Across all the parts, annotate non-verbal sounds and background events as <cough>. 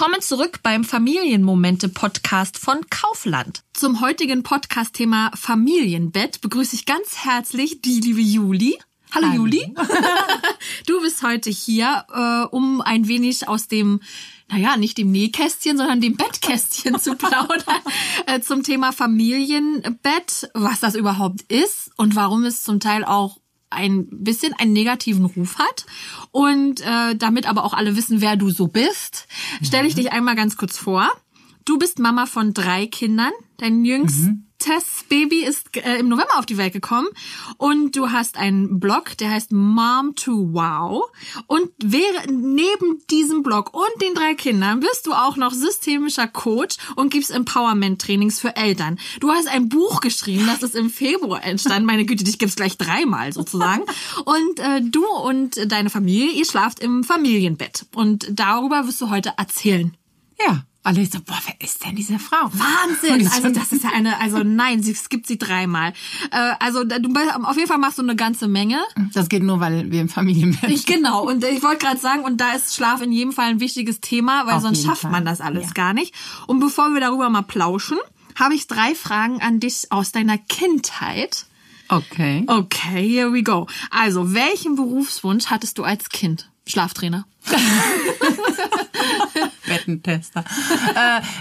Willkommen zurück beim Familienmomente-Podcast von Kaufland. Zum heutigen Podcast-Thema Familienbett begrüße ich ganz herzlich die liebe Juli. Hallo, Hallo. Juli. <laughs> Du bist heute hier, äh, um ein wenig aus dem naja, nicht dem Nähkästchen, sondern dem Bettkästchen zu <laughs> plaudern äh, zum Thema Familienbett, was das überhaupt ist und warum es zum Teil auch ein bisschen einen negativen Ruf hat und äh, damit aber auch alle wissen, wer du so bist, stelle ich dich einmal ganz kurz vor. Du bist Mama von drei Kindern. Dein jüngstes Baby ist äh, im November auf die Welt gekommen und du hast einen Blog, der heißt Mom to Wow und wäre neben diesem Blog und den drei Kindern bist du auch noch systemischer Coach und gibst Empowerment Trainings für Eltern. Du hast ein Buch geschrieben, das ist im Februar entstanden. Meine Güte, dich gibt's gleich dreimal sozusagen. Und äh, du und deine Familie, ihr schlaft im Familienbett und darüber wirst du heute erzählen. Ja. Alle so, boah, wer ist denn diese Frau? Wahnsinn! Also das ist ja eine, also <laughs> nein, sie, es gibt sie dreimal. Äh, also du, auf jeden Fall machst du eine ganze Menge. Das geht nur, weil wir im Familienbett Ich, genau, und ich wollte gerade sagen, und da ist Schlaf in jedem Fall ein wichtiges Thema, weil Auf sonst schafft Fall. man das alles Ja. gar nicht. Und bevor wir darüber mal plauschen, habe ich drei Fragen an dich aus deiner Kindheit. Okay. Okay, here we go. Also, welchen Berufswunsch hattest du als Kind? Schlaftrainer. <laughs> Bettentester.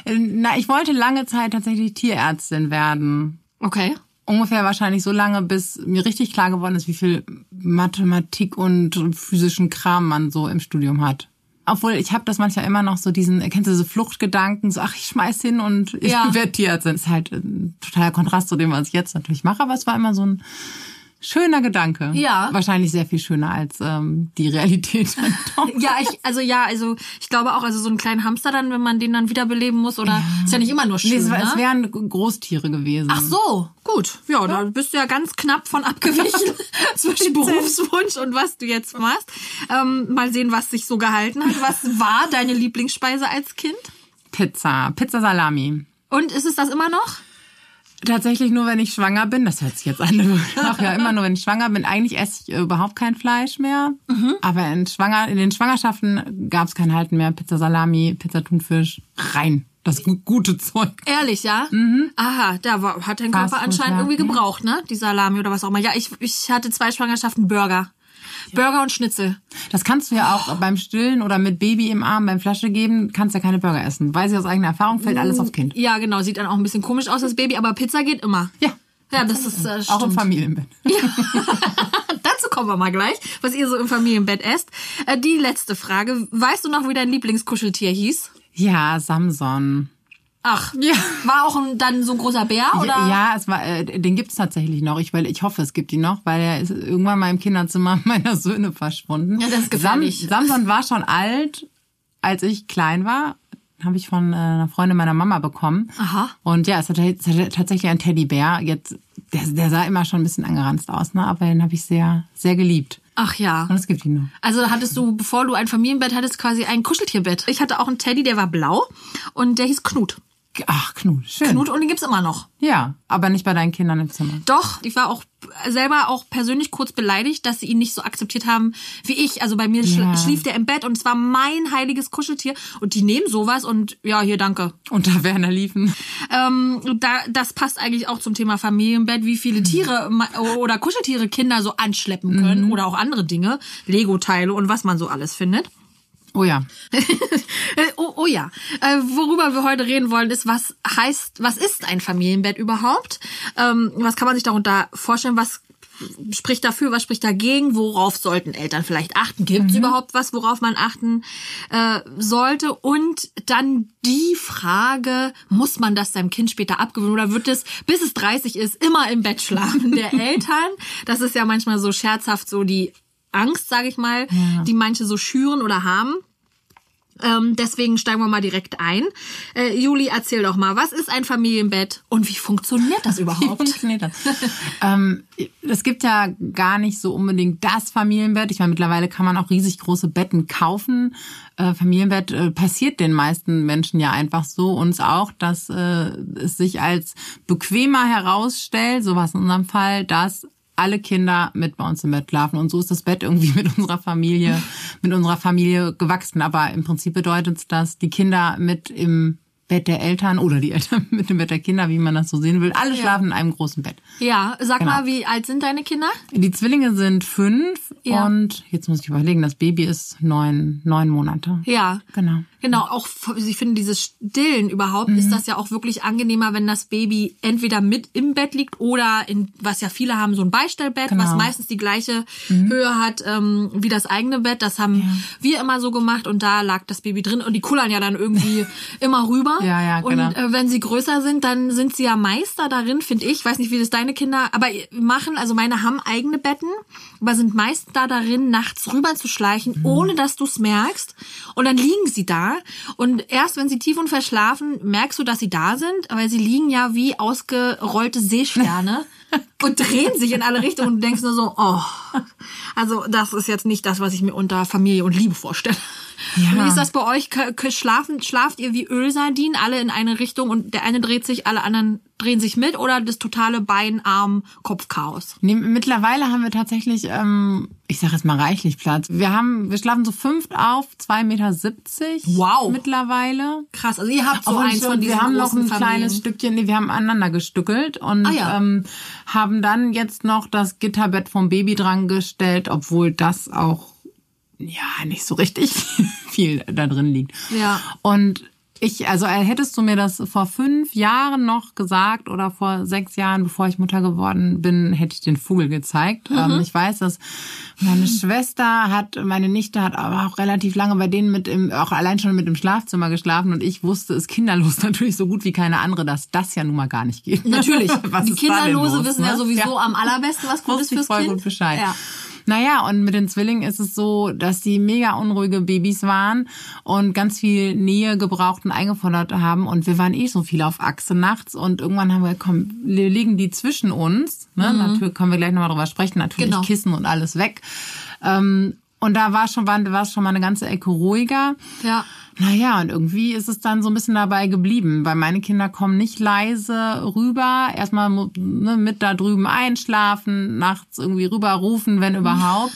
äh, na, ich wollte lange Zeit tatsächlich Tierärztin werden. Okay. Ungefähr wahrscheinlich so lange, bis mir richtig klar geworden ist, wie viel Mathematik und physischen Kram man so im Studium hat. Obwohl, ich habe das manchmal immer noch so diesen, kennst du so Fluchtgedanken, so ach, ich schmeiß hin und ich Ja. werde Tierärztin. Ist halt ein totaler Kontrast zu dem, was ich jetzt natürlich mache, aber es war immer so ein schöner Gedanke. Ja. Wahrscheinlich sehr viel schöner als ähm, die Realität. <laughs> Ja, ich, also ja, also ich glaube auch, also so einen kleinen Hamster dann, wenn man den dann wiederbeleben muss, oder ist ja nicht immer nur schön. Nee, es, ne? es wären Großtiere gewesen. Ach so, gut. Ja, da bist du ja ganz knapp von abgewichen <laughs> zwischen Berufswunsch und was du jetzt machst. Ähm, mal sehen, was sich so gehalten hat. Was war deine Lieblingsspeise als Kind? Pizza, Pizza Salami. Und ist es das immer noch? Tatsächlich nur, wenn ich schwanger bin. Das hört sich jetzt an. <laughs> Ach ja, immer nur, wenn ich schwanger bin. Eigentlich esse ich äh, überhaupt kein Fleisch mehr. Aber in, Schwanger, in den Schwangerschaften gab es kein Halten mehr. Pizza Salami, Pizza Thunfisch, rein. Das gu- gute Zeug. Ehrlich, ja? Aha, da war, hat dein Fast Körper Food, anscheinend irgendwie gebraucht, ne? Die Salami oder was auch immer. Ja, ich, ich hatte zwei Schwangerschaften Burger. Burger und Schnitzel. Das kannst du ja auch beim Stillen oder mit Baby im Arm beim Flasche geben, kannst ja keine Burger essen. Weiß ich aus eigener Erfahrung, fällt alles aufs Kind. Ja, genau. Sieht dann auch ein bisschen komisch aus, das Baby, aber Pizza geht immer. Ja. Ja, das ist äh, Auch im stimmt. Familienbett. <laughs> Dazu kommen wir mal gleich, was ihr so im Familienbett esst. Äh, die letzte Frage. Weißt du noch, wie dein Lieblingskuscheltier hieß? Ja, Samson. Ach, Ja. war auch ein, dann so ein großer Bär, oder? Ja, ja, es war, äh, den gibt's tatsächlich noch. Ich, weil ich hoffe, es gibt ihn noch, weil er ist irgendwann mal im Kinderzimmer <laughs> meiner Söhne verschwunden. Ja, das ist gefährlich. Sam, Samson war schon alt, als ich klein war. Habe ich von äh, einer Freundin meiner Mama bekommen. Aha. Und ja, es tats- es ist tatsächlich ein Teddybär. Jetzt, der, der sah immer schon ein bisschen angeranzt aus, ne? Aber den habe ich sehr, sehr geliebt. Ach ja. Und es gibt ihn noch. Also hattest du, bevor du ein Familienbett hattest, quasi ein Kuscheltierbett. Ich hatte auch einen Teddy, der war blau und der hieß Knut. Ach, Knut, schön. Knut und den gibt's immer noch. Ja, aber nicht bei deinen Kindern im Zimmer. Doch, ich war auch selber auch persönlich kurz beleidigt, dass sie ihn nicht so akzeptiert haben wie ich. Also bei mir Ja. schlief der im Bett und es war mein heiliges Kuscheltier und die nehmen sowas und ja, hier danke. Unter Werner liefen. Ähm, da, das passt eigentlich auch zum Thema Familienbett, wie viele Tiere ma- oder Kuscheltiere Kinder so anschleppen können oder auch andere Dinge, Lego-Teile und was man so alles findet. Oh ja. <laughs> Oh, oh ja. Äh, worüber wir heute reden wollen, ist, was heißt, was ist ein Familienbett überhaupt? Ähm, was kann man sich darunter vorstellen? Was spricht dafür, was spricht dagegen? Worauf sollten Eltern vielleicht achten? Gibt es überhaupt was, worauf man achten äh, sollte? Und dann die Frage, muss man das seinem Kind später abgewöhnen oder wird es, bis es 30 ist, immer im Bett schlafen der <laughs> Eltern? Das ist ja manchmal so scherzhaft so die Angst, sage ich mal, die manche so schüren oder haben. Ähm, deswegen steigen wir mal direkt ein. Äh, Juli, erzähl doch mal, was ist ein Familienbett und wie funktioniert das Wie überhaupt? funktioniert das? ähm, es gibt ja gar nicht so unbedingt das Familienbett. Ich meine, mittlerweile kann man auch riesig große Betten kaufen. Äh, Familienbett äh, passiert den meisten Menschen ja einfach so. Uns auch, dass äh, es sich als bequemer herausstellt, so was in unserem Fall, dass alle Kinder mit bei uns im Bett schlafen. Und so ist das Bett irgendwie <laughs> mit unserer Familie, mit unserer Familie gewachsen. Aber im Prinzip bedeutet es, dass die Kinder mit im Bett der Eltern oder die Eltern <laughs> mit dem Bett der Kinder, wie man das so sehen will. Alle schlafen in einem großen Bett. Ja, sag Genau. mal, wie alt sind deine Kinder? Die Zwillinge sind fünf Ja. und jetzt muss ich überlegen, das Baby ist neun, neun Monate. Ja. Genau. Genau, auch ich finde dieses Stillen überhaupt Mhm. ist das ja auch wirklich angenehmer, wenn das Baby entweder mit im Bett liegt oder in was ja viele haben so ein Beistellbett, Genau. Mhm. was meistens die gleiche Höhe hat ähm, wie das eigene Bett. Das haben wir immer so gemacht und da lag das Baby drin und die kullern ja dann irgendwie <laughs> immer rüber. Ja, ja, genau. Und äh, wenn sie größer sind, dann sind sie ja Meister darin, finde ich. Weiß nicht, wie das deine Kinder, aber machen. Also meine haben eigene Betten, aber sind Meister darin, nachts rüber zu schleichen, Mhm. ohne dass du es merkst. Und dann liegen sie da. Und erst wenn sie tief und verschlafen, merkst du, dass sie da sind, weil sie liegen ja wie ausgerollte Seesterne. <laughs> Und drehen sich in alle Richtungen und du denkst nur so, oh, also das ist jetzt nicht das, was ich mir unter Familie und Liebe vorstelle. Ja. Wie ist das bei euch? Schlafen, schlaft ihr wie Ölsardinen, alle in eine Richtung und der eine dreht sich, alle anderen drehen sich mit oder das totale Bein, Arm, Kopfchaos? Nee, mittlerweile haben wir tatsächlich, ähm, ich sage jetzt mal reichlich Platz. Wir haben, wir schlafen so fünft auf, 2,70 Meter. Wow. Mittlerweile. Krass, also ihr habt so Und eins von diesen wir haben noch ein großen kleines Familien. Stückchen, nee, wir haben aneinander gestückelt und Ah, ja. ähm, haben dann jetzt noch das Gitterbett vom Baby dran gestellt, obwohl das auch ja nicht so richtig <laughs> viel da drin liegt. Ja. Und ich, also äh, hättest du mir das vor fünf Jahren noch gesagt oder vor sechs Jahren, bevor ich Mutter geworden bin, hätte ich den Vogel gezeigt. Mhm. Ähm, ich weiß, dass meine Schwester hat, meine Nichte hat aber auch relativ lange bei denen mit im, auch allein schon mit im Schlafzimmer geschlafen und ich wusste es kinderlos <laughs> natürlich so gut wie keine andere, dass das ja nun mal gar nicht geht. Natürlich. <laughs> Was die ist Kinderlose los, wissen ja ne? sowieso Ja. am allerbesten, was gut ist Wusste ich fürs voll Kind. gut Bescheid. Ja. Naja, und mit den Zwillingen ist es so, dass die mega unruhige Babys waren und ganz viel Nähe gebraucht und eingefordert haben. Und wir waren eh so viel auf Achse nachts. Und irgendwann haben wir, komm, wir legen die zwischen uns. Ne? Natürlich können wir gleich nochmal drüber sprechen. Natürlich Mhm. Genau. Kissen und alles weg. Ähm, und da war schon, war, war es schon mal eine ganze Ecke ruhiger. Ja. Naja, und irgendwie ist es dann so ein bisschen dabei geblieben, weil meine Kinder kommen nicht leise rüber. Erstmal ne, mit da drüben einschlafen, nachts irgendwie rüberrufen, wenn überhaupt.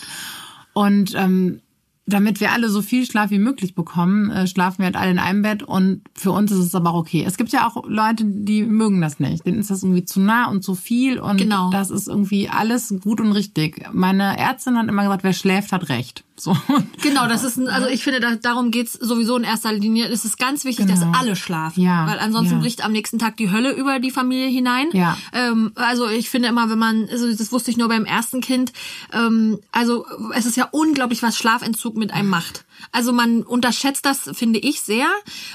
Und ähm, damit wir alle so viel Schlaf wie möglich bekommen, äh, schlafen wir halt alle in einem Bett und für uns ist es aber auch okay. Es gibt ja auch Leute, die mögen das nicht. Denen ist das irgendwie zu nah und zu viel und Genau. das ist irgendwie alles gut und richtig. Meine Ärztin hat immer gesagt, wer schläft, hat recht. So. <laughs> Genau, das ist, ein, also ich finde, da, darum geht's sowieso in erster Linie. Es ist ganz wichtig, dass Genau. alle schlafen. Ja, Weil ansonsten ja. bricht am nächsten Tag die Hölle über die Familie hinein. Ja. Ähm, also ich finde immer, wenn man, also das wusste ich nur beim ersten Kind, ähm, also es ist ja unglaublich, was Schlafentzug mit einem macht. Also man unterschätzt das, finde ich, sehr.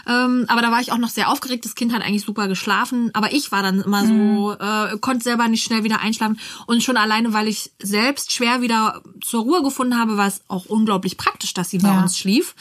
Ähm, aber da war ich auch noch sehr aufgeregt. Das Kind hat eigentlich super geschlafen. Aber ich war dann immer so, äh, konnte selber nicht schnell wieder einschlafen. Und schon alleine, weil ich selbst schwer wieder zur Ruhe gefunden habe, war es auch unglaublich praktisch, dass sie bei Ja. uns schlief.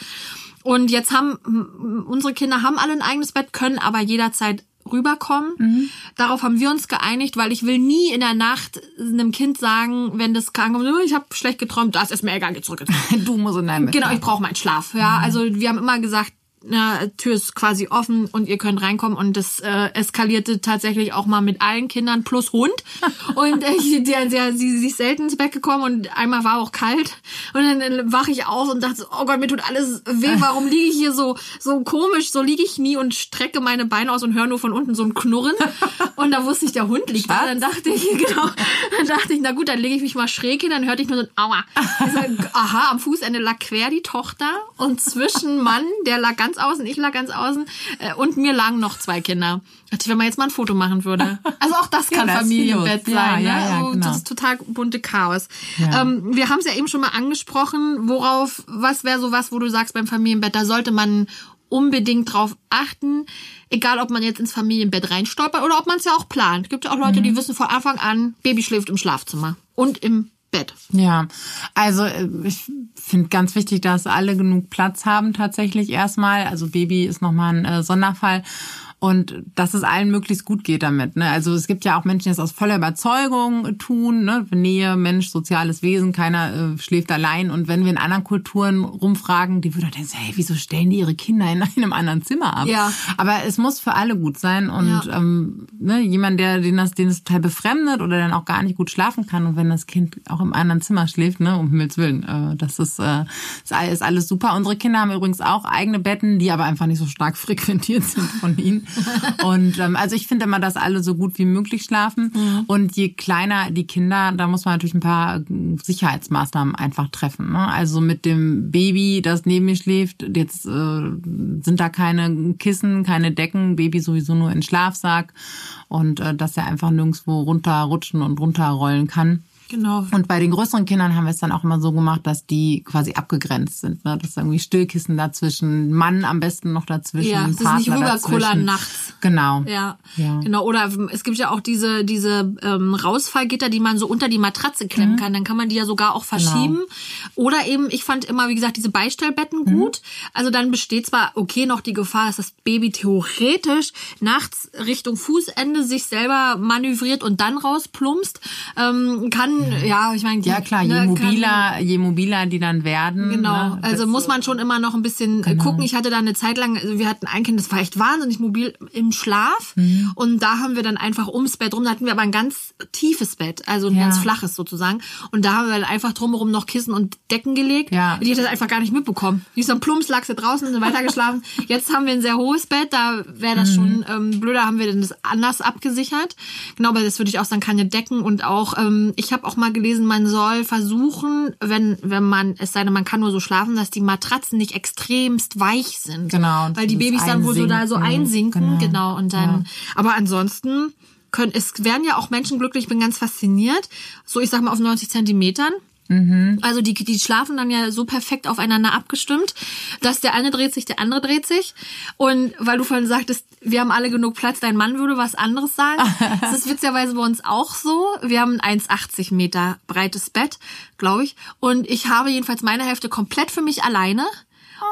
Und jetzt haben unsere Kinder haben alle ein eigenes Bett, können aber jederzeit rüberkommen. Mhm. Darauf haben wir uns geeinigt, weil ich will nie in der Nacht einem Kind sagen, wenn das krank ist, ich habe schlecht geträumt, das ist mir egal, geh zurück. <laughs> Du musst in deinem Genau, ich brauche meinen Schlaf. Ja, Mhm. also wir haben immer gesagt, na, Tür ist quasi offen und ihr könnt reinkommen. Und das äh, eskalierte tatsächlich auch mal mit allen Kindern plus Hund. <laughs> Und äh, die, die, sie, sie ist selten ins Bett gekommen und einmal war auch kalt. Und dann äh, wache ich auf und dachte, so, oh Gott, mir tut alles weh, warum liege ich hier so so komisch, so liege ich nie und strecke meine Beine aus und höre nur von unten so ein Knurren. <laughs> Und da wusste ich, der Hund liegt da, dann dachte ich, <laughs> genau, dann dachte ich, na gut, dann lege ich mich mal schräg hin, dann hörte ich nur so ein Aua. Sag, aha, am Fußende lag quer die Tochter und zwischen Mann, der lag ganz außen, ich lag ganz außen äh, und mir lagen noch zwei Kinder. Ich, wenn man jetzt mal ein Foto machen würde. <laughs> Also auch das Ja, kann ist Familienbett. Ja, sein. ja, ne? ja, Also genau. Das ist total bunte Chaos. Ja. Ähm, wir haben es ja eben schon mal angesprochen, worauf, was wäre so was, wo du sagst beim Familienbett, da sollte man unbedingt drauf achten, egal ob man jetzt ins Familienbett reinstolpert oder ob man es ja auch plant. Es gibt ja auch Leute, Mhm. die wissen von Anfang an, Baby schläft im Schlafzimmer und im Bett. Ja, also äh, ich finde ganz wichtig, dass alle genug Platz haben tatsächlich erstmal. Also Baby ist nochmal ein äh, Sonderfall. Und dass es allen möglichst gut geht damit. Ne? Also es gibt ja auch Menschen, die es aus voller Überzeugung tun, ne? Nähe, Mensch, soziales Wesen, keiner äh, schläft allein. Und wenn wir in anderen Kulturen rumfragen, die würden denken, hey, wieso stellen die ihre Kinder in <laughs> einem anderen Zimmer ab? Ja. Aber es muss für alle gut sein. Und Ja. ähm, ne, jemand, der den das, den es total befremdet oder dann auch gar nicht gut schlafen kann und wenn das Kind auch im anderen Zimmer schläft, ne, um Himmels Willen, äh, das ist, äh, ist alles super. Unsere Kinder haben übrigens auch eigene Betten, die aber einfach nicht so stark <laughs> frequentiert sind von ihnen. <laughs> Und ähm, also ich finde immer, dass alle so gut wie möglich schlafen. Und je kleiner die Kinder, da muss man natürlich ein paar äh, Sicherheitsmaßnahmen einfach treffen. Ne? Also mit dem Baby, das neben mir schläft, jetzt äh, sind da keine Kissen, keine Decken, Baby sowieso nur in Schlafsack und äh, dass er einfach nirgendwo runterrutschen und runterrollen kann. Genau. Und bei den größeren Kindern haben wir es dann auch immer so gemacht, dass die quasi abgegrenzt sind. Ne? Dass irgendwie Stillkissen dazwischen, Mann am besten noch dazwischen, Ja, es ist nicht Partner rüberkullern dazwischen. nachts. Genau. Ja, Ja. genau. Oder es gibt ja auch diese diese ähm, Rausfallgitter, die man so unter die Matratze klemmen Mhm. kann. Dann kann man die ja sogar auch verschieben. Oder eben, ich fand immer, wie gesagt, diese Beistellbetten Mhm. gut. Also dann besteht zwar okay noch die Gefahr, dass das Baby theoretisch nachts Richtung Fußende sich selber manövriert und dann rausplumpst. Ähm, kann, ja, ich meine, Ja klar, je ne, kann- mobiler, je mobiler die dann werden. Genau, ne, also muss man schon immer noch ein bisschen äh, gucken. Ich hatte da eine Zeit lang, also wir hatten ein Kind, das war echt wahnsinnig mobil im Schlaf. Mhm. Und da haben wir dann einfach ums Bett rum, da hatten wir aber ein ganz tiefes Bett, also ein Ja. ganz flaches sozusagen. Und da haben wir dann einfach drumherum noch Kissen und Decken gelegt. Ja. Die hat das einfach gar nicht mitbekommen. Die ist dann plumps, lag sie draußen und weiter geschlafen. <laughs> Jetzt haben wir ein sehr hohes Bett, da wäre Mhm. das schon ähm, blöder, haben wir denn das anders abgesichert. Genau, aber das würde ich auch sagen, keine Decken und auch, ähm, ich habe auch mal gelesen, man soll versuchen, wenn, wenn man, es sei denn, man kann nur so schlafen, dass die Matratzen nicht extremst weich sind. Genau, Weil die Babys dann wohl so da so einsinken. Genau. genau. und dann, aber ansonsten können, es werden ja auch Menschen glücklich, ich bin ganz fasziniert. So, ich sag mal, auf 90 Zentimetern. Also die, die schlafen dann ja so perfekt aufeinander abgestimmt, dass der eine dreht sich, der andere dreht sich. Und weil du vorhin sagtest, wir haben alle genug Platz, dein Mann würde was anderes sagen. <laughs> Das ist witzigerweise bei uns auch so. Wir haben ein 1,80 Meter breites Bett, glaube ich. Und ich habe jedenfalls meine Hälfte komplett für mich alleine.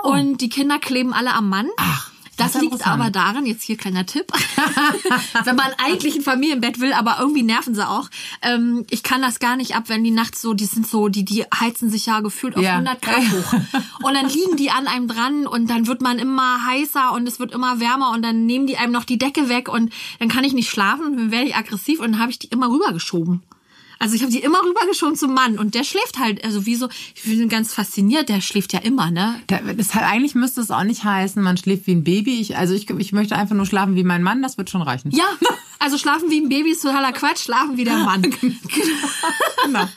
Und die Kinder kleben alle am Mann. Ach, Das liegt aber daran, jetzt hier kleiner Tipp, <laughs> wenn man eigentlich ein Familienbett will, aber irgendwie nerven sie auch. Ähm, ich kann das gar nicht ab, wenn die nachts so, die sind so, die, die heizen sich ja gefühlt auf Ja. 100 Grad hoch. Und dann liegen die an einem dran und dann wird man immer heißer und es wird immer wärmer und dann nehmen die einem noch die Decke weg und dann kann ich nicht schlafen und dann werde ich aggressiv und dann habe ich die immer rübergeschoben. Also ich habe die immer rübergeschoben zum Mann und der schläft halt, also wie so, ich bin ganz fasziniert, der schläft ja immer, ne? Da, das, halt- eigentlich müsste es auch nicht heißen, man schläft wie ein Baby. Ich, also ich, ich möchte einfach nur schlafen wie mein Mann, das wird schon reichen. Ja, also schlafen wie ein Baby ist totaler Quatsch, schlafen wie der <laughs> Mann. Genau.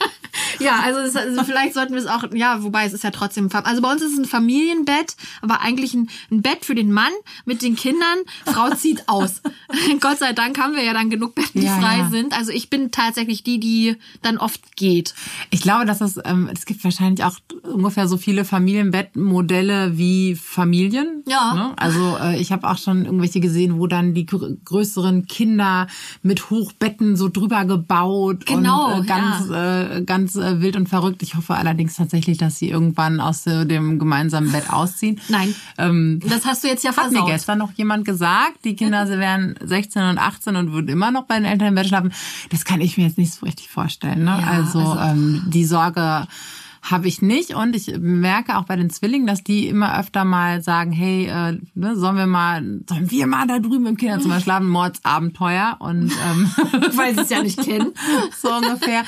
Ja, also, das, also vielleicht sollten wir es auch, ja, wobei es ist ja trotzdem, also bei uns ist es ein Familienbett, aber eigentlich ein, ein Bett für den Mann mit den Kindern. Frau zieht aus. <laughs> Gott sei Dank haben wir ja dann genug Betten, die Ja, frei ja. sind. Also ich bin tatsächlich die, die dann oft geht. Ich glaube, dass es, ähm, es gibt wahrscheinlich auch ungefähr so viele Familienbettmodelle wie Familien. Ja. Ne? Also äh, ich habe auch schon irgendwelche gesehen, wo dann die gr größeren Kinder mit Hochbetten so drüber gebaut Genau, und äh, ganz, äh, ganz äh, wild und verrückt. Ich hoffe allerdings tatsächlich, dass sie irgendwann aus äh, dem gemeinsamen Bett ausziehen. <laughs> Nein. Ähm, Das hast du jetzt ja hat mir versaut. gestern noch jemand gesagt, die Kinder sie <laughs> wären 16 und 18 und würden immer noch bei den Eltern im Bett schlafen. Das kann ich mir jetzt nicht so richtig vorstellen. Ne? Ja, also also- ähm, die Sorge habe ich nicht und ich merke auch bei den Zwillingen, dass die immer öfter mal sagen, hey, äh, ne, sollen wir mal, sollen wir mal da drüben im Kinderzimmer <laughs> schlafen, Mordsabenteuer und ähm, Weil sie es ja nicht kennen. so ungefähr.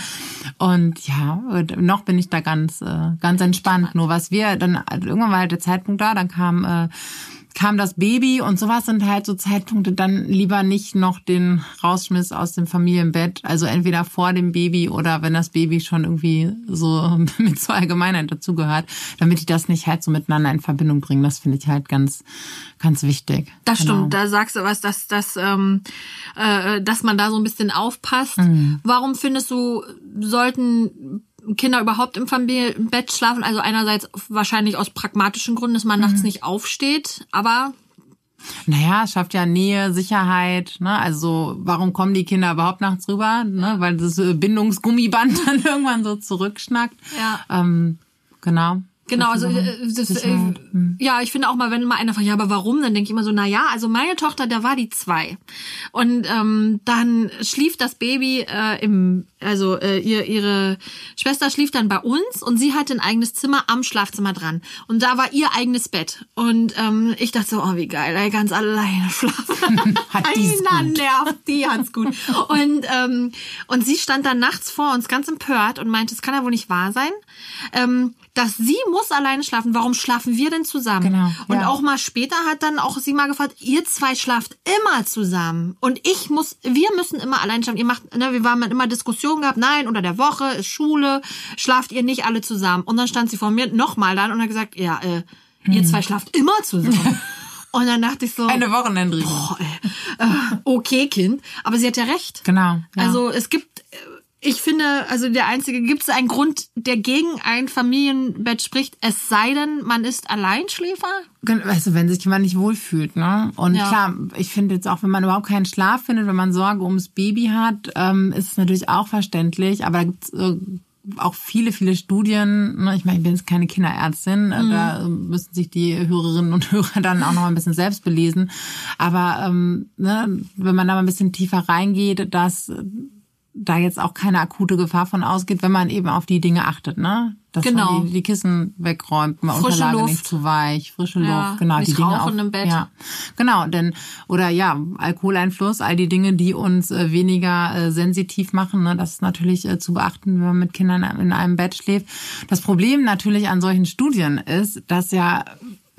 Und ja, noch bin ich da ganz, äh, ganz entspannt. Nur was wir dann, irgendwann war halt der Zeitpunkt da, dann kam, äh, kam das Baby und sowas sind halt so Zeitpunkte, dann lieber nicht noch den Rausschmiss aus dem Familienbett. Also entweder vor dem Baby oder wenn das Baby schon irgendwie so <laughs> mit zur Allgemeinheit dazugehört, damit die das nicht halt so miteinander in Verbindung bringen. Das finde ich halt ganz, ganz wichtig. Das Genau. stimmt, da sagst du was, dass, dass, ähm, äh, dass man da so ein bisschen aufpasst. Mhm. Warum findest du, sollten Kinder überhaupt im Familienbett schlafen? Also einerseits wahrscheinlich aus pragmatischen Gründen, dass man Mhm. nachts nicht aufsteht, aber Naja, es schafft ja Nähe, Sicherheit. Ne? Also warum kommen die Kinder überhaupt nachts rüber? Ne? Weil das Bindungsgummiband <laughs> dann irgendwann so zurückschnackt. Ja. Ähm, genau. Genau, also äh, das, äh, ja, ich finde auch mal, wenn mal einer fragt, ja, aber warum? Dann denke ich immer so, na ja, also meine Tochter, da war die zwei und ähm, dann schlief das Baby äh, im, also äh, ihr, ihre Schwester schlief dann bei uns und sie hatte ein eigenes Zimmer am Schlafzimmer dran und da war ihr eigenes Bett und ähm, ich dachte so, oh wie geil, ey, ganz alleine schlafen. <laughs> Hat Einer gut. nervt, die hat's gut. Und, ähm, und sie stand dann nachts vor uns ganz empört und meinte, es kann ja wohl nicht wahr sein, ähm, dass sie muss alleine schlafen. Warum schlafen wir denn zusammen? Genau, Und ja. auch mal später hat dann auch sie mal gefragt, ihr zwei schlaft immer zusammen. Und ich muss, wir müssen immer allein schlafen. Ihr macht, ne, wir waren immer Diskussionen gehabt, nein, unter der Woche ist Schule, schlaft ihr nicht alle zusammen. Und dann stand sie vor mir nochmal dann und hat gesagt, ja, äh, ihr zwei schlaft immer zusammen. <laughs> Und dann dachte ich so, Eine boah, ey, äh, okay, Kind. Aber sie hat ja recht. Genau. Ja. Also es gibt, äh, ich finde, also der einzige, gibt es einen Grund, der gegen ein Familienbett spricht, es sei denn, man ist Alleinschläfer? Also wenn sich jemand nicht wohlfühlt, ne? Und Ja. klar, ich finde jetzt auch, wenn man überhaupt keinen Schlaf findet, wenn man Sorge ums Baby hat, ähm, ist es natürlich auch verständlich. Aber da gibt's äh, auch viele, viele Studien. Ne? Ich meine, ich bin jetzt keine Kinderärztin, äh, da äh, müssen sich die Hörerinnen und <laughs> Hörer dann auch noch ein bisschen selbst belesen. Aber ähm, ne, wenn man da mal ein bisschen tiefer reingeht, dass da jetzt auch keine akute Gefahr von ausgeht, wenn man eben auf die Dinge achtet, ne? Dass Genau. man die, die Kissen wegräumt, man Frische Unterlage Luft. nicht zu weich, frische Ja, Luft, genau, nicht die Dinge rauchen auch, im Bett. Ja, genau, denn oder ja, Alkoholeinfluss, all die Dinge, die uns äh, weniger äh, sensitiv machen, ne, das ist natürlich äh, zu beachten, wenn man mit Kindern in einem Bett schläft. Das Problem natürlich an solchen Studien ist, dass ja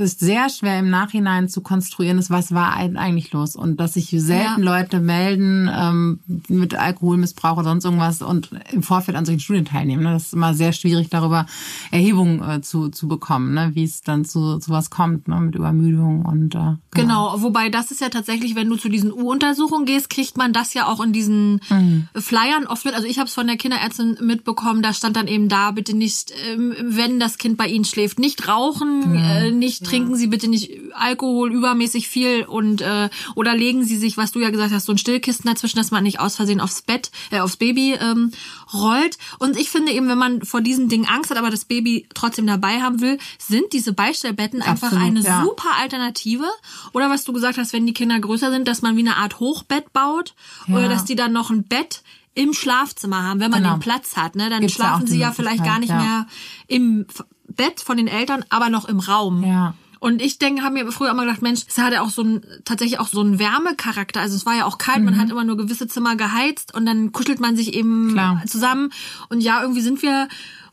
es sehr schwer im Nachhinein zu konstruieren ist, was war eigentlich los und dass sich selten Ja. Leute melden ähm, mit Alkoholmissbrauch oder sonst irgendwas und im Vorfeld an solchen Studien teilnehmen. Ne? Das ist immer sehr schwierig, darüber Erhebungen äh, zu, zu bekommen, ne? wie es dann zu, zu was kommt, ne? mit Übermüdung und äh, Genau, wobei das ist ja tatsächlich, wenn du zu diesen U-Untersuchungen gehst, kriegt man das ja auch in diesen Mhm. Flyern oft mit. Also ich habe es von der Kinderärztin mitbekommen, da stand dann eben da, bitte nicht, ähm, wenn das Kind bei Ihnen schläft, nicht rauchen, äh, nicht trinken Sie bitte nicht Alkohol übermäßig viel und äh, oder legen Sie sich, was du ja gesagt hast, so ein Stillkissen dazwischen, dass man nicht aus Versehen aufs Bett, äh, aufs Baby ähm, rollt. Und ich finde eben, wenn man vor diesen Dingen Angst hat, aber das Baby trotzdem dabei haben will, sind diese Beistellbetten einfach Absolut, eine ja. super Alternative. Oder was du gesagt hast, wenn die Kinder größer sind, dass man wie eine Art Hochbett baut oder Ja. dass die dann noch ein Bett im Schlafzimmer haben, wenn man Genau. den Platz hat. Ne? Dann Gibt's ja schlafen sie ja vielleicht gar nicht Möglichkeit, mehr im Bett von den Eltern, aber noch im Raum. Ja. Und ich denke, habe mir früher immer gedacht, Mensch, es hatte auch so ein, tatsächlich auch so einen Wärmecharakter. Also es war ja auch kalt, Mhm. man hat immer nur gewisse Zimmer geheizt und dann kuschelt man sich eben Klar. zusammen. Und ja, irgendwie sind wir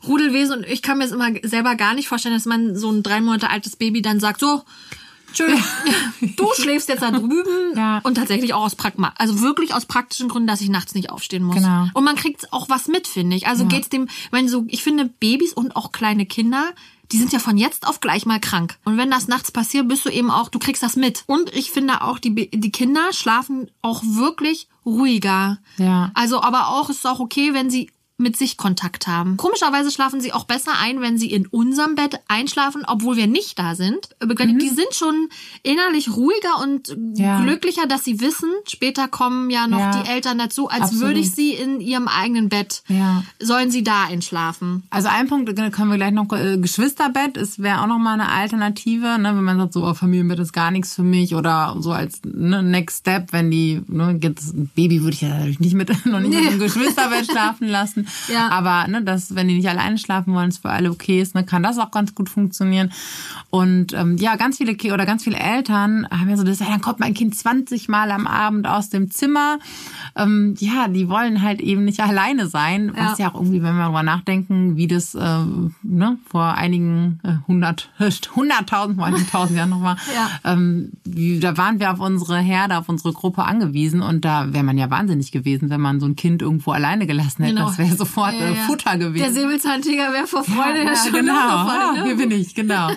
Rudelwesen und ich kann mir das immer selber gar nicht vorstellen, dass man so ein drei Monate altes Baby dann sagt, so, Tschö, <laughs> du schläfst jetzt da drüben Ja. und tatsächlich auch aus Pragma, also wirklich aus praktischen Gründen, dass ich nachts nicht aufstehen muss. Genau. Und man kriegt auch was mit, finde ich. Also geht's dem, wenn so, ich finde Babys und auch kleine Kinder, die sind ja von jetzt auf gleich mal krank. Und wenn das nachts passiert, bist du eben auch, du kriegst das mit. Und ich finde auch, die, die Kinder schlafen auch wirklich ruhiger. Ja. Also, aber auch, ist es auch okay, wenn sie mit sich Kontakt haben. Komischerweise schlafen sie auch besser ein, wenn sie in unserem Bett einschlafen, obwohl wir nicht da sind. Die sind schon innerlich ruhiger und Mhm. Ja. glücklicher, dass sie wissen, später kommen ja noch Ja. die Eltern dazu, als Absolut. würde ich sie in ihrem eigenen Bett, Ja. sollen sie da einschlafen. Also ein Punkt können wir gleich noch, äh, Geschwisterbett ist wäre auch noch mal eine Alternative, ne, wenn man sagt, so oh, Familienbett ist gar nichts für mich oder so als ne, Next Step, wenn die, ne, jetzt ein Baby würde ich ja nicht mit <laughs> noch nicht mit einem Geschwisterbett schlafen lassen, Ja. aber ne, das, wenn die nicht alleine schlafen wollen, es für alle okay ist, ne, kann das auch ganz gut funktionieren. Und ähm, ja, ganz viele Ki- oder ganz viele Eltern haben ja so das, ja, dann kommt mein Kind 20 Mal am Abend aus dem Zimmer. Ähm, ja, die wollen halt eben nicht alleine sein, was Ja. ja auch irgendwie, wenn wir darüber nachdenken, wie das ähm, ne, vor einigen äh, hundert, <laughs> hunderttausend, vor einigen tausend Jahren noch war, <laughs> Ja. ähm, wie, da waren wir auf unsere Herde, auf unsere Gruppe angewiesen und da wäre man ja wahnsinnig gewesen, wenn man so ein Kind irgendwo alleine gelassen hätte. Genau. Das wäre sofort Ja, äh, ja. Futter gewesen. Der Säbelzahntiger wäre vor Freude ja, schon genau. umgefallen, Ja, ne? <laughs> hier bin ich, genau.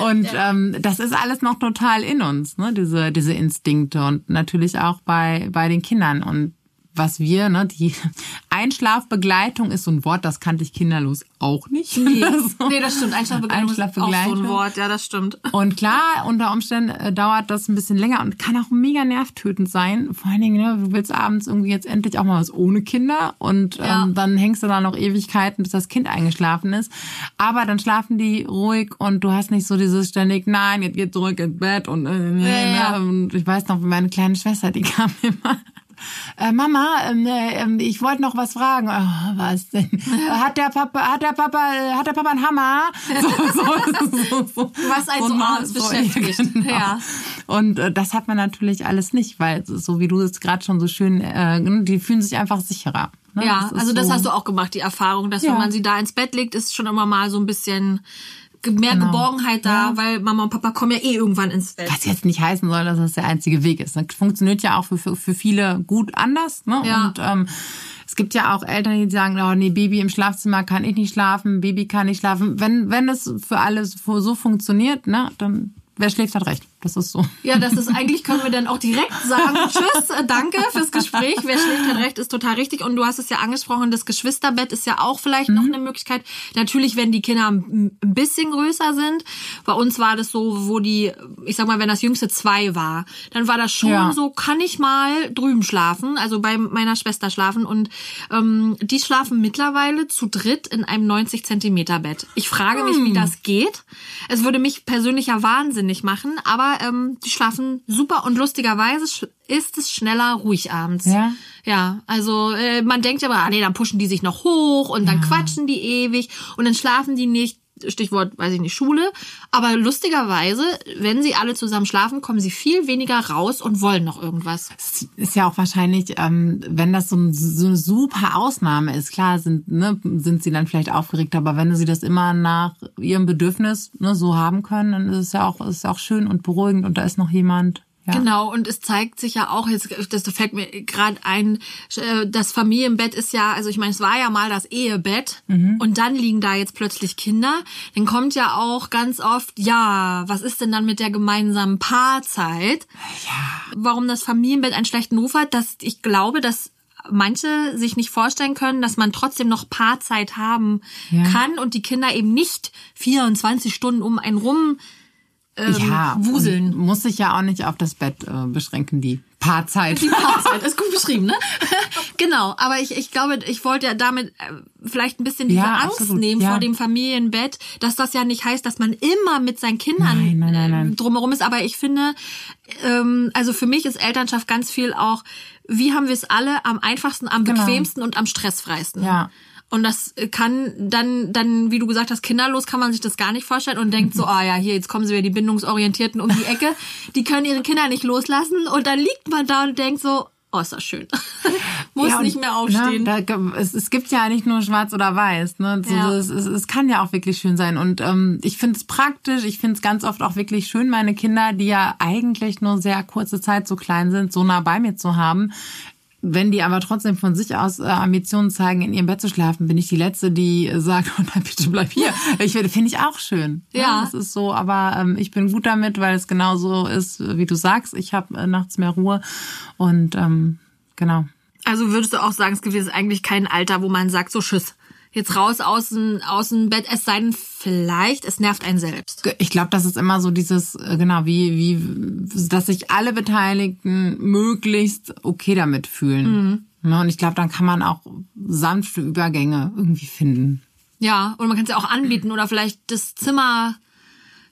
Und ähm, das ist alles noch total in uns, ne? diese, diese Instinkte und natürlich auch bei, bei den Kindern. Und was wir, ne, die <laughs> Einschlafbegleitung ist so ein Wort, das kannte ich kinderlos auch nicht. Nee, <laughs> So. nee das stimmt. Einschlafbegleitung, Einschlafbegleitung. ist auch so ein Wort. Ja, das stimmt. Und klar, unter Umständen äh, dauert das ein bisschen länger und kann auch mega nervtötend sein. Vor allen Dingen, ne, du willst abends irgendwie jetzt endlich auch mal was ohne Kinder und Ja. ähm, dann hängst du da noch Ewigkeiten, bis das Kind eingeschlafen ist. Aber dann schlafen die ruhig und du hast nicht so dieses ständig, nein, jetzt geht zurück ins Bett und, äh, Ja, ja. und ich weiß noch, meine kleine Schwester, die <laughs> kam immer. Äh, Mama, ähm, äh, ähm, ich wollte noch was fragen. Oh, was denn? <laughs> Hat der Papa, hat der Papa, äh, hat der Papa einen Hammer? <laughs> So, so. Was einen so so, beschäftigt. <laughs> genau. Ja. Und äh, das hat man natürlich alles nicht, weil so wie du es gerade schon so schön, äh, die fühlen sich einfach sicherer. Ne? Ja, ist also das hast du auch gemacht, die Erfahrung, dass Ja. wenn man sie da ins Bett legt, ist schon immer mal so ein bisschen mehr Genau. Geborgenheit da, Ja. weil Mama und Papa kommen ja eh irgendwann ins Bett. Was jetzt nicht heißen soll, dass das der einzige Weg ist. Das funktioniert ja auch für, für, für viele gut anders. Ne? Ja. Und ähm, es gibt ja auch Eltern, die sagen, oh nee, Baby im Schlafzimmer kann ich nicht schlafen, Baby kann nicht schlafen. Wenn, wenn es für alles so funktioniert, ne, dann wer schläft, hat recht. Das ist so. Ja, das ist eigentlich, können wir dann auch direkt sagen, <laughs> tschüss, äh, danke fürs Gespräch. Wer schläft, hat recht, ist total richtig. Und du hast es ja angesprochen, das Geschwisterbett ist ja auch vielleicht Mhm. noch eine Möglichkeit. Natürlich, wenn die Kinder ein ein bisschen größer sind. Bei uns war das so, wo die, ich sag mal, wenn das jüngste zwei war, dann war das schon Ja. so, kann ich mal drüben schlafen, also bei meiner Schwester schlafen. Und ähm, die schlafen mittlerweile zu dritt in einem 90 Zentimeter Bett. Ich frage mich, Hm. wie das geht. Es würde mich persönlich ja wahnsinnig machen, aber ähm, die schlafen super und lustigerweise ist es schneller ruhig abends. Ja? Ja, also äh, man denkt aber, ah, nee, dann pushen die sich noch hoch und dann quatschen die ewig und dann schlafen die nicht. Stichwort, weiß ich nicht, Schule. Aber lustigerweise, wenn sie alle zusammen schlafen, kommen sie viel weniger raus und wollen noch irgendwas. Es ist ja auch wahrscheinlich, ähm, wenn das so, ein, so eine super Ausnahme ist, klar sind, ne, sind sie dann vielleicht aufgeregt, aber wenn sie das immer nach ihrem Bedürfnis ne, so haben können, dann ist es ja auch, ist auch schön und beruhigend und da ist noch jemand. Ja. Genau, und es zeigt sich ja auch, jetzt das fällt mir gerade ein, äh, das Familienbett ist ja, also ich meine, es war ja mal das Ehebett und dann liegen da jetzt plötzlich Kinder. Dann kommt ja auch ganz oft, ja, was ist denn dann mit der gemeinsamen Paarzeit? Ja. Warum das Familienbett einen schlechten Ruf hat, dass ich glaube, dass manche sich nicht vorstellen können, dass man trotzdem noch Paarzeit haben Ja. kann und die Kinder eben nicht 24 Stunden um einen rum ähm, ja, wuseln. Muss sich ja auch nicht auf das Bett äh, beschränken, die Paarzeit. Die Paarzeit ist gut beschrieben, ne? <laughs> genau, aber ich, ich glaube, ich wollte ja damit äh, vielleicht ein bisschen diese Ja, Angst absolut, nehmen ja. vor dem Familienbett, dass das ja nicht heißt, dass man immer mit seinen Kindern Nein, nein, nein, nein. äh, drumherum ist. Aber ich finde, ähm, also für mich ist Elternschaft ganz viel auch, wie haben wir es alle am einfachsten, am Genau. bequemsten und am stressfreisten. Ja. Und das kann dann, dann, wie du gesagt hast, kinderlos kann man sich das gar nicht vorstellen und denkt so, <laughs> ah ja, hier, jetzt kommen sie wieder die Bindungsorientierten um die Ecke. Die können ihre Kinder nicht loslassen und dann liegt man da und denkt so, oh, ist das schön. <laughs> Muss Ja, und, nicht mehr aufstehen. Ne, da, es, es gibt ja nicht nur schwarz oder weiß. Ne? So, Ja. es, es, es kann ja auch wirklich schön sein. Und ähm, ich finde es praktisch. Ich finde es ganz oft auch wirklich schön, meine Kinder, die ja eigentlich nur sehr kurze Zeit so klein sind, so nah bei mir zu haben. Wenn die aber trotzdem von sich aus äh, Ambitionen zeigen, in ihrem Bett zu schlafen, bin ich die Letzte, die äh, sagt, <laughs> oh nein, bitte bleib hier. <laughs> Ich finde finde ich auch schön. Ja. Das ist so, aber ähm, ich bin gut damit, weil es genauso ist, wie du sagst. Ich habe äh, nachts mehr Ruhe und ähm, genau. Also würdest du auch sagen, es gibt jetzt eigentlich kein Alter, wo man sagt, so Schiss. Jetzt raus aus dem, aus dem Bett, es sei denn, vielleicht, es nervt einen selbst. Ich glaube, das ist immer so dieses, äh, genau, wie, wie, dass sich alle Beteiligten möglichst okay damit fühlen. Ne, Und ich glaube, dann kann man auch sanfte Übergänge irgendwie finden. Ja, und man kann es ja auch anbieten oder vielleicht das Zimmer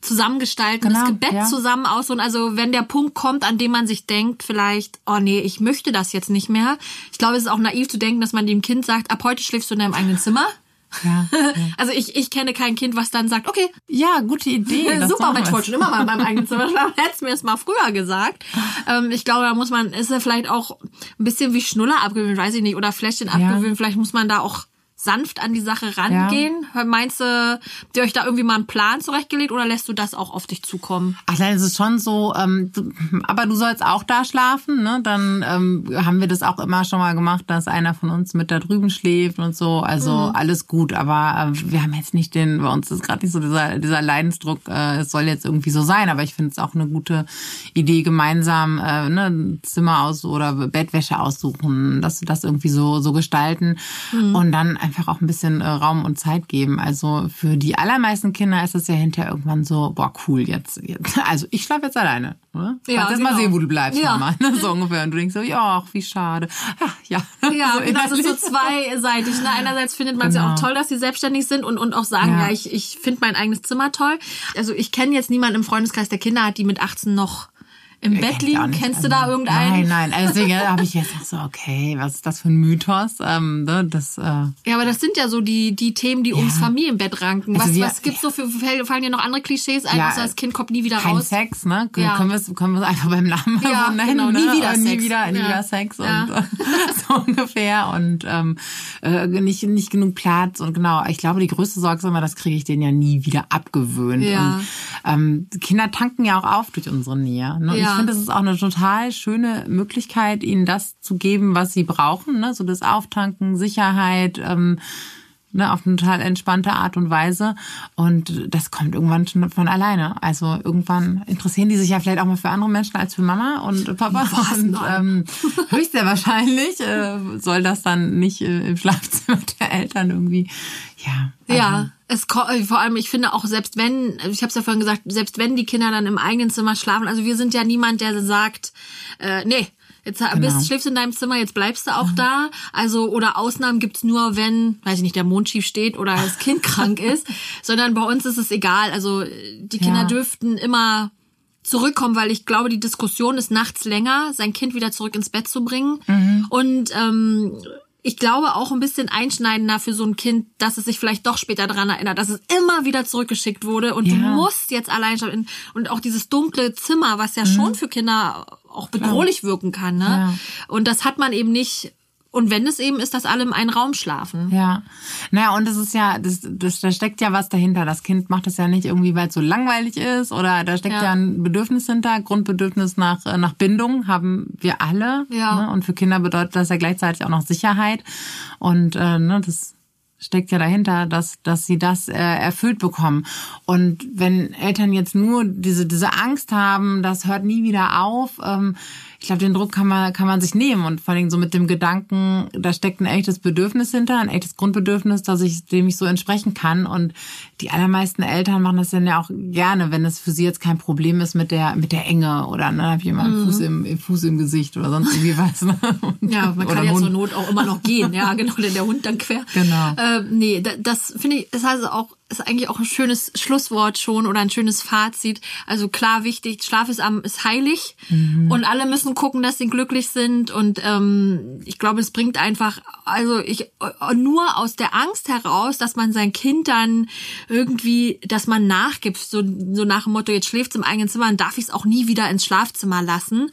zusammengestalten, Genau, das Bett ja. zusammen aussuchen. Also wenn der Punkt kommt, an dem man sich denkt, vielleicht, oh nee, ich möchte das jetzt nicht mehr. Ich glaube, es ist auch naiv zu denken, dass man dem Kind sagt, ab heute schläfst du in deinem eigenen Zimmer. Ja, <laughs> Also ich, ich kenne kein Kind, was dann sagt, okay, ja gute Idee. <laughs> super, aber ich wollte schon immer mal in meinem eigenen Zimmer schlafen. <laughs> Hättest mir das mal früher gesagt. Ähm, ich glaube, da muss man, ist ja vielleicht auch ein bisschen wie Schnuller abgewöhnen, weiß ich nicht, oder Fläschchen abgewöhnen. Vielleicht muss man da auch sanft an die Sache rangehen? Meinst du, habt ihr euch da irgendwie mal einen Plan zurechtgelegt oder lässt du das auch auf dich zukommen? Ach nein, es ist schon so, ähm, aber du sollst auch da schlafen, ne? Dann ähm, haben wir das auch immer schon mal gemacht, dass einer von uns mit da drüben schläft und so. Also mhm. alles gut, aber äh, wir haben jetzt nicht den, bei uns ist gerade nicht so dieser, dieser Leidensdruck, äh, es soll jetzt irgendwie so sein, aber ich finde es auch eine gute Idee, gemeinsam äh, ne, Zimmer aus oder Bettwäsche aussuchen, dass das irgendwie so, so gestalten mhm. und dann einfach auch ein bisschen äh, Raum und Zeit geben. Also für die allermeisten Kinder ist es ja hinterher irgendwann so, boah, cool, jetzt, jetzt. <laughs> also ich schlafe jetzt alleine. Oder? Ja, Kannst jetzt genau. mal sehen, wo du bleibst, ja. Mama. Ne? So ungefähr. Und du denkst so, ja, wie schade. <laughs> Ach, ja, ja <laughs> so genau, das ist so zweiseitig. Ne? Einerseits findet man es genau. ja auch toll, dass sie selbstständig sind und, und auch sagen, ja, ja ich, ich finde mein eigenes Zimmer toll. Also ich kenne jetzt niemanden im Freundeskreis, der Kinder hat, die mit 18 noch im Bett liegen? Kennst du da irgendeinen? Nein, nein. Also deswegen habe ich jetzt so, okay, was ist das für ein Mythos? Ähm, ne, das, äh ja, aber das sind ja so die, die Themen, die ja. ums Familienbett ranken. Also was, wir, was gibt's so für, fallen dir noch andere Klischees ein, ja, außer das Kind kommt nie wieder kein raus? Kein Sex, ne? Ja. Können wir es können wir's einfach beim Namen ja, so nennen? Genau, nie ne? wieder Sex. Nie wieder, nie wieder Sex und äh, <laughs> so ungefähr. Und ähm, äh, nicht, nicht genug Platz. Und genau, ich glaube, die größte Sorge ist immer, das kriege ich denen ja nie wieder abgewöhnt. Ja. Und ähm, Kinder tanken ja auch auf durch unsere Nähe. Ne? Ich finde, das ist auch eine total schöne Möglichkeit, ihnen das zu geben, was sie brauchen. Ne? So das Auftanken, Sicherheit, ähm, ne, auf eine total entspannte Art und Weise. Und das kommt irgendwann schon von alleine. Also irgendwann interessieren die sich ja vielleicht auch mal für andere Menschen als für Mama und Papa. Was? Und ähm, höchst sehr wahrscheinlich äh, soll das dann nicht äh, im Schlafzimmer <laughs> der Eltern irgendwie, ja. Also ja. Es äh, vor allem, ich finde auch selbst wenn, ich habe es ja vorhin gesagt, selbst wenn die Kinder dann im eigenen Zimmer schlafen, also wir sind ja niemand, der sagt, äh, nee, Jetzt genau. bist, schläfst du in deinem Zimmer, jetzt bleibst du auch mhm. da. Also, oder Ausnahmen gibt's nur, wenn, weiß ich nicht, der Mond schief steht oder das Kind <laughs> krank ist. Sondern bei uns ist es egal. Also, die Kinder ja. dürften immer zurückkommen, weil ich glaube, die Diskussion ist nachts länger, sein Kind wieder zurück ins Bett zu bringen. Mhm. Und ähm, ich glaube auch ein bisschen einschneidender für so ein Kind, dass es sich vielleicht doch später daran erinnert, dass es immer wieder zurückgeschickt wurde und ja. du musst jetzt allein schon und auch dieses dunkle Zimmer, was ja mhm. schon für Kinder auch bedrohlich Klar. wirken kann, ne? Ja. Und das hat man eben nicht und wenn es eben ist, dass alle im einen Raum schlafen. Ja. Naja, und es ist ja, das, das, da steckt ja was dahinter. Das Kind macht das ja nicht irgendwie, weil es so langweilig ist oder da steckt ja. ja, ein Bedürfnis hinter. Grundbedürfnis nach, äh, nach Bindung haben wir alle. Ja. Ne? Und für Kinder bedeutet das ja gleichzeitig auch noch Sicherheit. Und äh, ne, das steckt ja dahinter, dass, dass sie das äh, erfüllt bekommen. Und wenn Eltern jetzt nur diese, diese Angst haben, das hört nie wieder auf, ähm, ich glaube, den Druck kann man, kann man sich nehmen und vor allem so mit dem Gedanken, da steckt ein echtes Bedürfnis hinter, ein echtes Grundbedürfnis, dass ich, dem ich so entsprechen kann. Und die allermeisten Eltern machen das dann ja auch gerne, wenn es für sie jetzt kein Problem ist mit der, mit der Enge oder dann ne, habe ich immer einen mhm. Fuß im, Fuß im Gesicht oder sonst irgendwie <laughs> was. Ne? ja, man kann ja zur Not auch immer noch gehen. Ja, genau, denn der Hund dann quer. Genau. Äh, nee, das finde ich, das heißt auch ist eigentlich auch ein schönes Schlusswort schon oder ein schönes Fazit. Also klar, wichtig, Schlaf ist, ist heilig mhm. und alle müssen gucken, dass sie glücklich sind. Und ähm, ich glaube, es bringt einfach, also ich nur aus der Angst heraus, dass man sein Kind dann irgendwie, dass man nachgibt, so, so nach dem Motto, jetzt schläft es im eigenen Zimmer, dann darf ich es auch nie wieder ins Schlafzimmer lassen.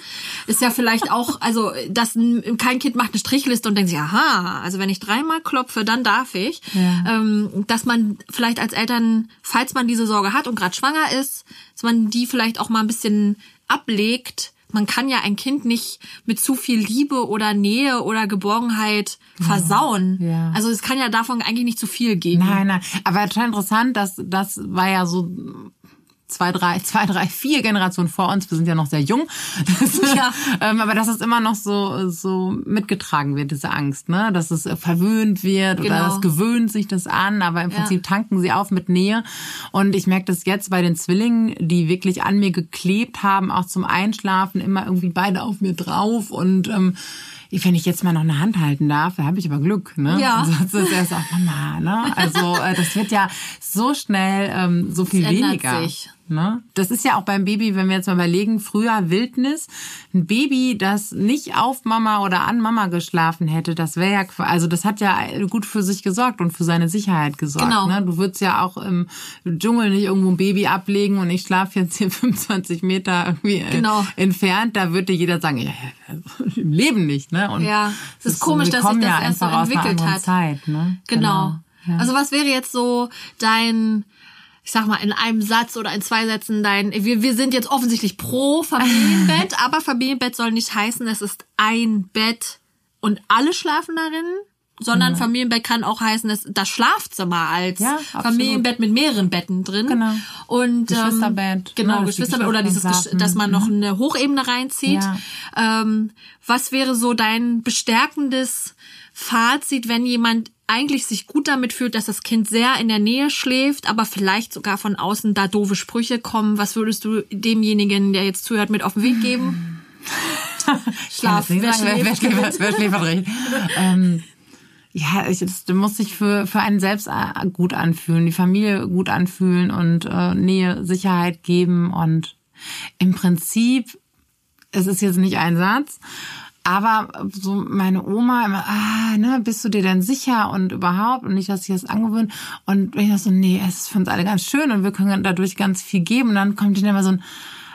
Ist ja vielleicht auch, also dass kein Kind macht eine Strichliste und denkt sich, aha, also wenn ich dreimal klopfe, dann darf ich. Ja. Ähm, dass man vielleicht als Eltern, falls man diese Sorge hat und gerade schwanger ist, dass man die vielleicht auch mal ein bisschen ablegt. Man kann ja ein Kind nicht mit zu viel Liebe oder Nähe oder Geborgenheit versauen. Ja. Also es kann ja davon eigentlich nicht zu viel geben. Nein, nein. Aber total interessant, dass das war ja so zwei, drei, <laughs> zwei, drei, vier Generationen vor uns. Wir sind ja noch sehr jung. Das, ja. <laughs> ähm, aber dass es immer noch so, so mitgetragen wird, diese Angst, ne? Dass es verwöhnt wird genau. oder es gewöhnt sich das an, aber im Prinzip ja. tanken sie auf mit Nähe. Und ich merke das jetzt bei den Zwillingen, die wirklich an mir geklebt haben, auch zum Einschlafen, immer irgendwie beide auf mir drauf und ähm, wenn ich jetzt mal noch eine Hand halten darf, da habe ich aber Glück, ne? Ja. Sonst ist erst auch Mama, ne? Also äh, das wird ja so schnell ähm, so viel weniger. Sich. Ne? Das ist ja auch beim Baby, wenn wir jetzt mal überlegen, früher Wildnis, ein Baby, das nicht auf Mama oder an Mama geschlafen hätte, das wäre ja, also das hat ja gut für sich gesorgt und für seine Sicherheit gesorgt. Genau. Ne? Du würdest ja auch im Dschungel nicht irgendwo ein Baby ablegen und ich schlafe jetzt hier <laughs> 25 Meter irgendwie äh, genau. entfernt, da würde jeder sagen, ja, im Leben nicht. Ne? Und Ja, es ist so, komisch, dass sich das ja erst so entwickelt hat. Zeit, ne? Genau. Ja. Also was wäre jetzt so dein, ich sag mal, in einem Satz oder in zwei Sätzen dein, wir, wir sind jetzt offensichtlich pro Familienbett, <laughs> aber Familienbett soll nicht heißen, es ist ein Bett und alle schlafen darin, sondern Familienbett kann auch heißen, dass das Schlafzimmer als Ja. Familienbett mit mehreren Betten drin. Genau. Und ähm, Geschwisterbett, Genau, ne, dass die Geschwisterbett oder dieses, Gesch- dass man noch eine Hochebene reinzieht. Ja. Ähm, was wäre so dein bestärkendes Fazit, wenn jemand eigentlich sich gut damit fühlt, dass das Kind sehr in der Nähe schläft, aber vielleicht sogar von außen da doofe Sprüche kommen? Was würdest du demjenigen, der jetzt zuhört, mit auf den Weg geben? <laughs> Schlaf, wer sagen, wer, wer, schläft, schläft, schläft ähm, ja, ich, das muss sich für, für einen selbst äh, gut anfühlen, die Familie gut anfühlen und äh, Nähe, Sicherheit geben. Und im Prinzip, es ist jetzt nicht ein Satz, aber so meine Oma immer, ah, ne, bist du dir denn sicher und überhaupt und nicht, dass ich das angewöhnt. Und wenn ich das so, nee, es ist für uns alle ganz schön und wir können dadurch ganz viel geben. Und dann kommt dann immer so ein,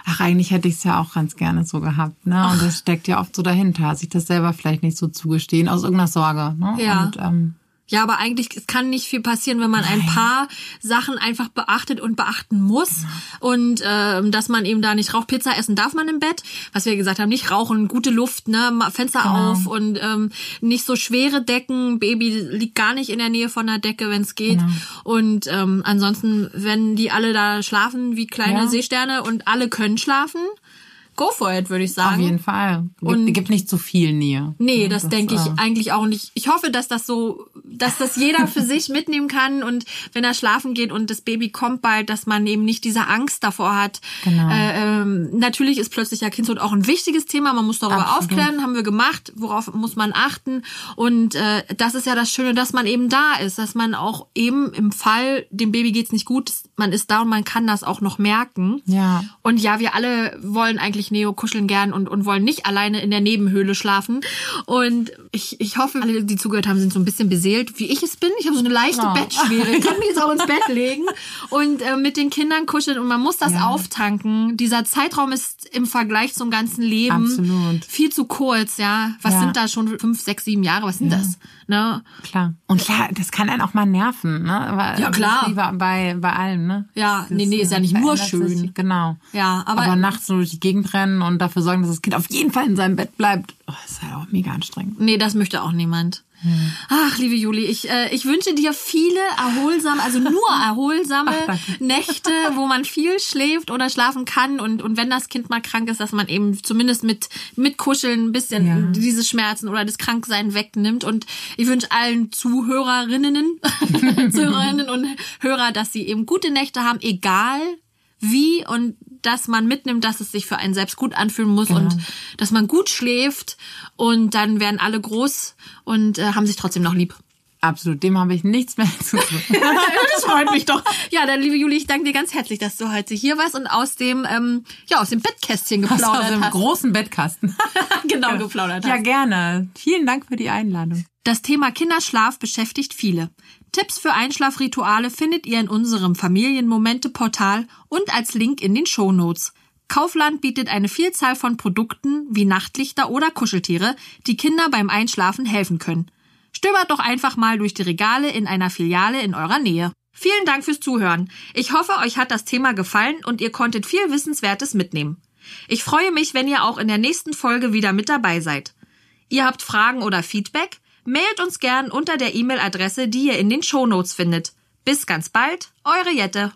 ach, eigentlich hätte ich es ja auch ganz gerne so gehabt. Ne? Und das steckt ja oft so dahinter, sich das selber vielleicht nicht so zugestehen, aus irgendeiner Sorge. Ne? Ja. Und, ähm, Ja, aber eigentlich es kann nicht viel passieren, wenn man ein paar Sachen einfach beachtet und beachten muss. Und ähm, dass man eben da nicht raucht. Pizza essen darf man im Bett. Was wir gesagt haben, nicht rauchen, gute Luft, ne, Fenster Genau. auf und ähm, nicht so schwere Decken. Baby liegt gar nicht in der Nähe von der Decke, wenn es geht. Genau. Und ähm, ansonsten, wenn die alle da schlafen wie kleine Ja. Seesterne und alle können schlafen, go for it, würde ich sagen. auf jeden Fall. Und- Gibt, gibt nicht zu viel Nähe. Nee, Ja, das, denke ich äh, eigentlich auch nicht. Ich hoffe, dass das so, dass das jeder für sich mitnehmen kann und wenn er schlafen geht und das Baby kommt bald, dass man eben nicht diese Angst davor hat. Genau. Äh, ähm, natürlich ist plötzlicher Kindstod auch ein wichtiges Thema. Man muss darüber Absolut. aufklären, haben wir gemacht. Worauf muss man achten? Und äh, das ist ja das Schöne, dass man eben da ist, dass man auch eben im Fall, dem Baby geht's nicht gut, man ist da und man kann das auch noch merken. Ja. Und ja, wir alle wollen eigentlich Neo kuscheln gern und, und wollen nicht alleine in der Nebenhöhle schlafen. Und ich, ich hoffe, alle, die zugehört haben, sind so ein bisschen beseelt, wie ich es bin. Ich habe so eine leichte Oh. Bettschwere. Ich kann mich jetzt auch ins Bett legen und äh, mit den Kindern kuscheln. Und man muss das auftanken. Dieser Zeitraum ist im Vergleich zum ganzen Leben Absolut. viel zu kurz, ja. Was Ja. sind da schon fünf, sechs, sieben Jahre? Was sind das? Ne? Klar. Und klar, das kann einen auch mal nerven, ne? Weil, Ja, klar. Das ist wie bei, bei allem, ne? Ja, Das, nee, nee, ist ja nicht nur schön. Sich, genau. Ja, aber- aber nachts so durch die Gegend rennen und dafür sorgen, dass das Kind auf jeden Fall in seinem Bett bleibt, oh, ist halt auch mega anstrengend. Nee, das möchte auch niemand. Ach, liebe Juli, ich, äh, ich wünsche dir viele erholsame, also nur <laughs> erholsame Nächte, wo man viel schläft oder schlafen kann und, und wenn das Kind mal krank ist, dass man eben zumindest mit, mit Kuscheln ein bisschen Ja. diese Schmerzen oder das Kranksein wegnimmt und ich wünsche allen Zuhörerinnen, <laughs> Zuhörerinnen und Hörer, dass sie eben gute Nächte haben, egal wie und dass man mitnimmt, dass es sich für einen selbst gut anfühlen muss und dass man gut schläft und dann werden alle groß und äh, haben sich trotzdem noch lieb. Absolut, dem habe ich nichts mehr <laughs> zu tun. <laughs> das freut mich doch. Ja, dann liebe Juli, ich danke dir ganz herzlich, dass du heute hier warst und aus dem ähm, ja aus dem Bettkästchen Aus geplaudert dem hast. großen Bettkasten. <laughs> genau geplaudert hast. Ja, gerne. Vielen Dank für die Einladung. Das Thema Kinderschlaf beschäftigt viele. Tipps für Einschlafrituale findet ihr in unserem Familienmomente-Portal und als Link in den Shownotes. Kaufland bietet eine Vielzahl von Produkten wie Nachtlichter oder Kuscheltiere, die Kinder beim Einschlafen helfen können. Stöbert doch einfach mal durch die Regale in einer Filiale in eurer Nähe. Vielen Dank fürs Zuhören. Ich hoffe, euch hat das Thema gefallen und ihr konntet viel Wissenswertes mitnehmen. Ich freue mich, wenn ihr auch in der nächsten Folge wieder mit dabei seid. Ihr habt Fragen oder Feedback? Mailt uns gern unter der E-Mail-Adresse, die ihr in den Shownotes findet. Bis ganz bald, eure Jette.